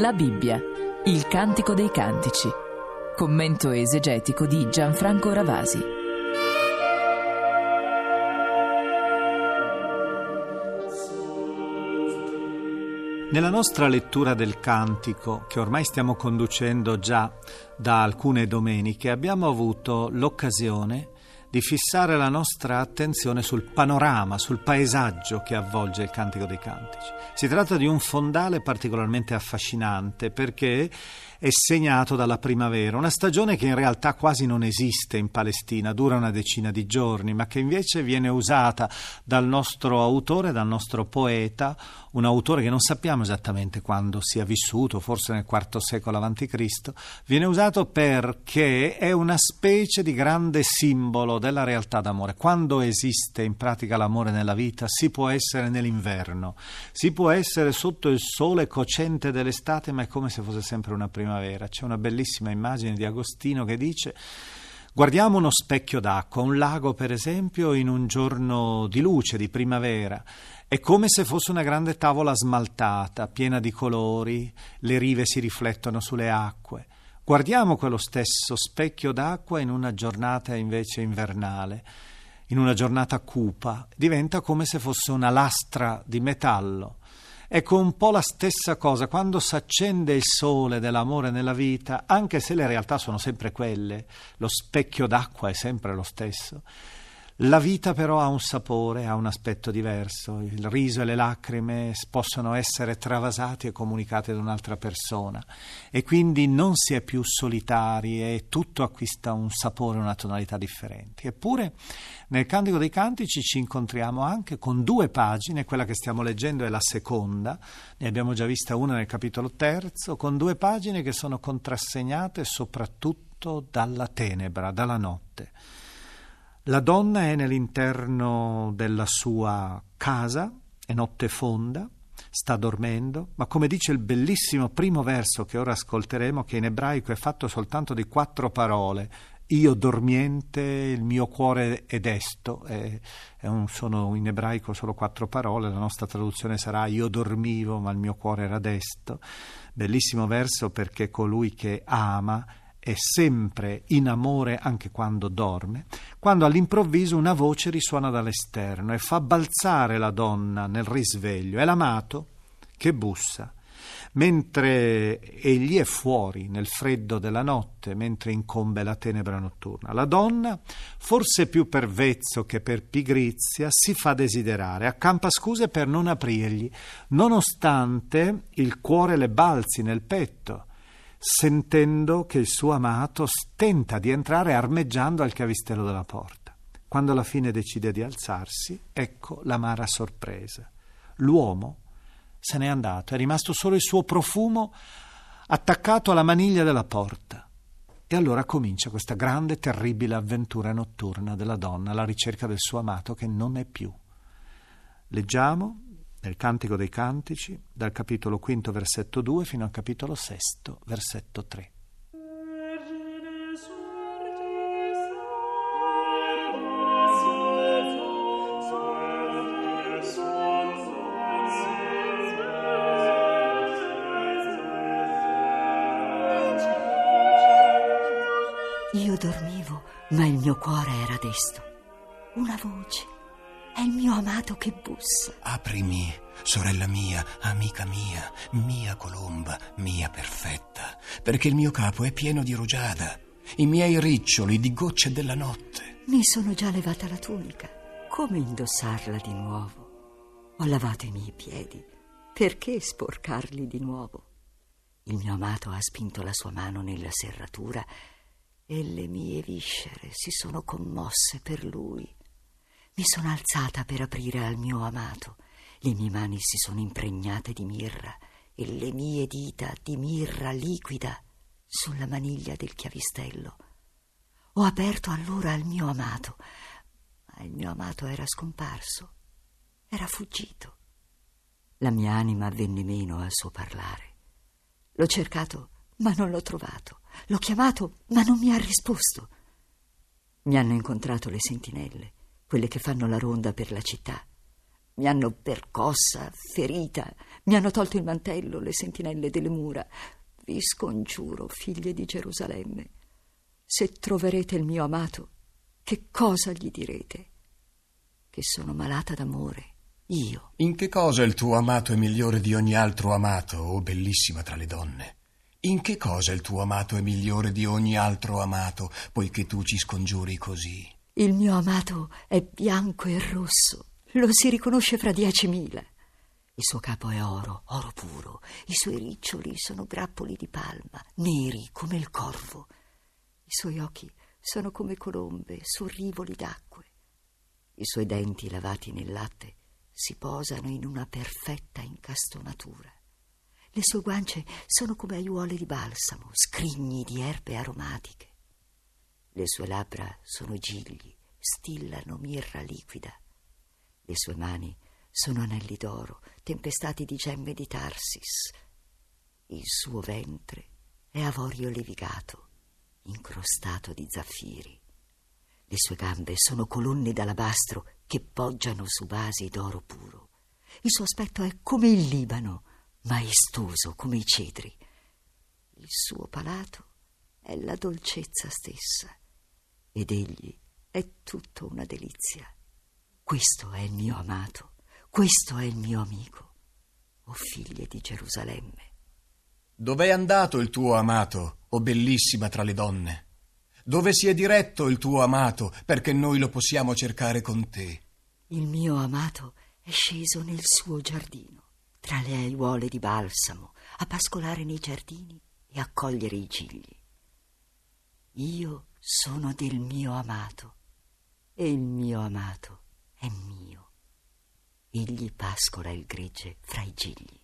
La Bibbia, il Cantico dei Cantici. Commento esegetico di Gianfranco Ravasi. Nella nostra lettura del cantico, che ormai stiamo conducendo già da alcune domeniche, abbiamo avuto l'occasione di fissare la nostra attenzione sul panorama, sul paesaggio che avvolge il Cantico dei Cantici. Si tratta di un fondale particolarmente affascinante perché è segnato dalla primavera, una stagione che in realtà quasi non esiste in Palestina, dura una decina di giorni, ma che invece viene usata dal nostro autore, dal nostro poeta, un autore che non sappiamo esattamente quando sia vissuto, forse nel IV secolo a.C., viene usato perché è una specie di grande simbolo della realtà d'amore. Quando esiste in pratica l'amore nella vita, si può essere nell'inverno, si può essere sotto il sole cocente dell'estate, ma è come se fosse sempre una primavera. C'è una bellissima immagine di Agostino che dice Guardiamo uno specchio d'acqua, un lago per esempio, in un giorno di luce, di primavera. È come se fosse una grande tavola smaltata, piena di colori, le rive si riflettono sulle acque. Guardiamo quello stesso specchio d'acqua in una giornata invece invernale, in una giornata cupa, diventa come se fosse una lastra di metallo Ecco un po' la stessa cosa, quando si accende il sole dell'amore nella vita, anche se le realtà sono sempre quelle, lo specchio d'acqua è sempre lo stesso, la vita però ha un sapore, ha un aspetto diverso, il riso e le lacrime possono essere travasati e comunicati ad un'altra persona e quindi non si è più solitari e tutto acquista un sapore, una tonalità differenti. Eppure nel Cantico dei Cantici ci incontriamo anche con due pagine, quella che stiamo leggendo è la seconda, ne abbiamo già vista una nel capitolo terzo, con due pagine che sono contrassegnate soprattutto dalla tenebra, dalla notte. La donna è nell'interno della sua casa, è notte fonda, sta dormendo, ma come dice il bellissimo primo verso che ora ascolteremo, che in ebraico è fatto soltanto di quattro parole, io dormiente, il mio cuore è desto, è, è un, sono in ebraico solo quattro parole, la nostra traduzione sarà io dormivo ma il mio cuore era desto, bellissimo verso perché colui che ama è sempre in amore anche quando dorme, quando all'improvviso una voce risuona dall'esterno e fa balzare la donna nel risveglio. È l'amato che bussa. Mentre egli è fuori nel freddo della notte, mentre incombe la tenebra notturna, la donna, forse più per vezzo che per pigrizia, si fa desiderare, accampa scuse per non aprirgli, nonostante il cuore le balzi nel petto sentendo che il suo amato stenta di entrare armeggiando al cavistello della porta. Quando alla fine decide di alzarsi, ecco l'amara sorpresa. L'uomo se n'è andato, è rimasto solo il suo profumo attaccato alla maniglia della porta. E allora comincia questa grande, terribile avventura notturna della donna alla ricerca del suo amato che non è più. Leggiamo nel Cantico dei Cantici, dal capitolo quinto versetto 2 fino al capitolo sesto versetto 3. Io dormivo, ma il mio cuore era desto. Una voce è il mio amato che bussa. Aprimi, sorella mia, amica mia, mia colomba, mia perfetta, perché il mio capo è pieno di rugiada, i miei riccioli di gocce della notte. Mi sono già levata la tunica. Come indossarla di nuovo? Ho lavato i miei piedi. Perché sporcarli di nuovo? Il mio amato ha spinto la sua mano nella serratura e le mie viscere si sono commosse per lui. Mi sono alzata per aprire al mio amato. Le mie mani si sono impregnate di mirra e le mie dita di mirra liquida sulla maniglia del chiavistello. Ho aperto allora al mio amato, ma il mio amato era scomparso, era fuggito. La mia anima venne meno al suo parlare. L'ho cercato, ma non l'ho trovato. L'ho chiamato, ma non mi ha risposto. Mi hanno incontrato le sentinelle quelle che fanno la ronda per la città, Mi hanno percossa, ferita, mi hanno tolto il mantello, le sentinelle delle mura. Vi scongiuro, figlie di Gerusalemme, se troverete il mio amato, che cosa gli direte? Che sono malata d'amore, io. In che cosa il tuo amato è migliore di ogni altro amato, o oh bellissima tra le donne? In che cosa il tuo amato è migliore di ogni altro amato, poiché tu ci scongiuri così? Il mio amato è bianco e rosso, lo si riconosce fra diecimila. Il suo capo è oro, oro puro, i suoi riccioli sono grappoli di palma, neri come il corvo. I suoi occhi sono come colombe su rivoli d'acque. I suoi denti lavati nel latte si posano in una perfetta incastonatura. Le sue guance sono come aiuole di balsamo, scrigni di erbe aromatiche. Le sue labbra sono gigli, stillano mirra liquida. Le sue mani sono anelli d'oro, tempestati di gemme di Tarsis. Il suo ventre è avorio levigato, incrostato di zaffiri. Le sue gambe sono colonne d'alabastro che poggiano su basi d'oro puro. Il suo aspetto è come il Libano, maestoso come i cedri. Il suo palato è la dolcezza stessa ed egli è tutto una delizia. Questo è il mio amato, questo è il mio amico, o figlie di Gerusalemme. Dov'è andato il tuo amato, o bellissima tra le donne? Dove si è diretto il tuo amato perché noi lo possiamo cercare con te? Il mio amato è sceso nel suo giardino, tra le aiuole di balsamo, a pascolare nei giardini e a cogliere i cigli. Io sono del mio amato e il mio amato è mio. Egli pascola il gregge fra i gigli.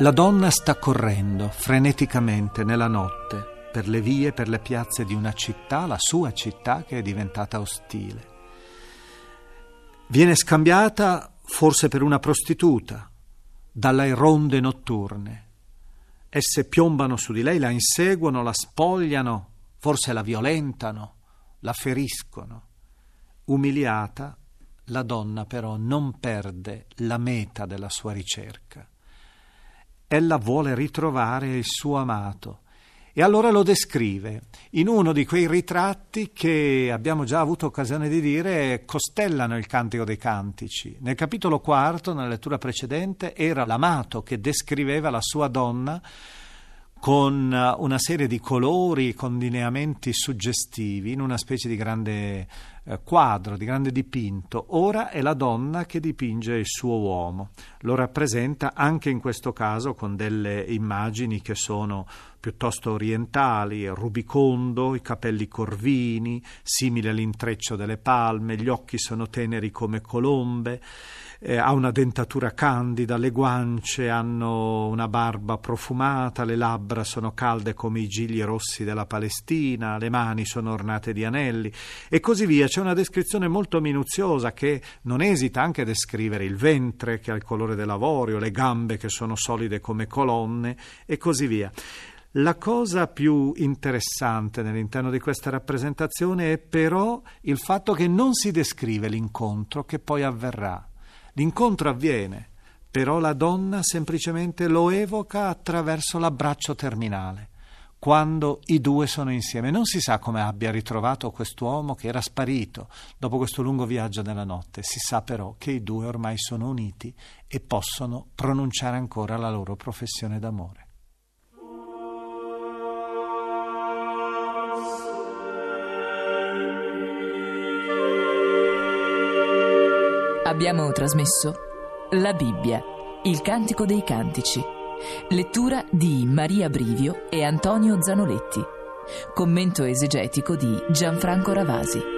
La donna sta correndo freneticamente nella notte per le vie, per le piazze di una città, la sua città che è diventata ostile. Viene scambiata forse per una prostituta dalle ronde notturne. Esse piombano su di lei, la inseguono, la spogliano, forse la violentano, la feriscono. Umiliata, la donna però non perde la meta della sua ricerca ella vuole ritrovare il suo amato. E allora lo descrive in uno di quei ritratti che abbiamo già avuto occasione di dire costellano il Cantico dei Cantici. Nel capitolo quarto, nella lettura precedente, era l'amato che descriveva la sua donna con una serie di colori, con lineamenti suggestivi, in una specie di grande eh, quadro, di grande dipinto. Ora è la donna che dipinge il suo uomo. Lo rappresenta anche in questo caso con delle immagini che sono piuttosto orientali, rubicondo, i capelli corvini, simili all'intreccio delle palme, gli occhi sono teneri come colombe, eh, ha una dentatura candida, le guance hanno una barba profumata, le labbra sono calde come i gigli rossi della Palestina, le mani sono ornate di anelli e così via. C'è una descrizione molto minuziosa che non esita anche a descrivere il ventre che ha il colore dell'avorio, le gambe che sono solide come colonne e così via. La cosa più interessante all'interno di questa rappresentazione è però il fatto che non si descrive l'incontro che poi avverrà. L'incontro avviene, però la donna semplicemente lo evoca attraverso l'abbraccio terminale, quando i due sono insieme. Non si sa come abbia ritrovato quest'uomo che era sparito dopo questo lungo viaggio nella notte, si sa però che i due ormai sono uniti e possono pronunciare ancora la loro professione d'amore. Abbiamo trasmesso La Bibbia, il Cantico dei Cantici. Lettura di Maria Brivio e Antonio Zanoletti. Commento esegetico di Gianfranco Ravasi.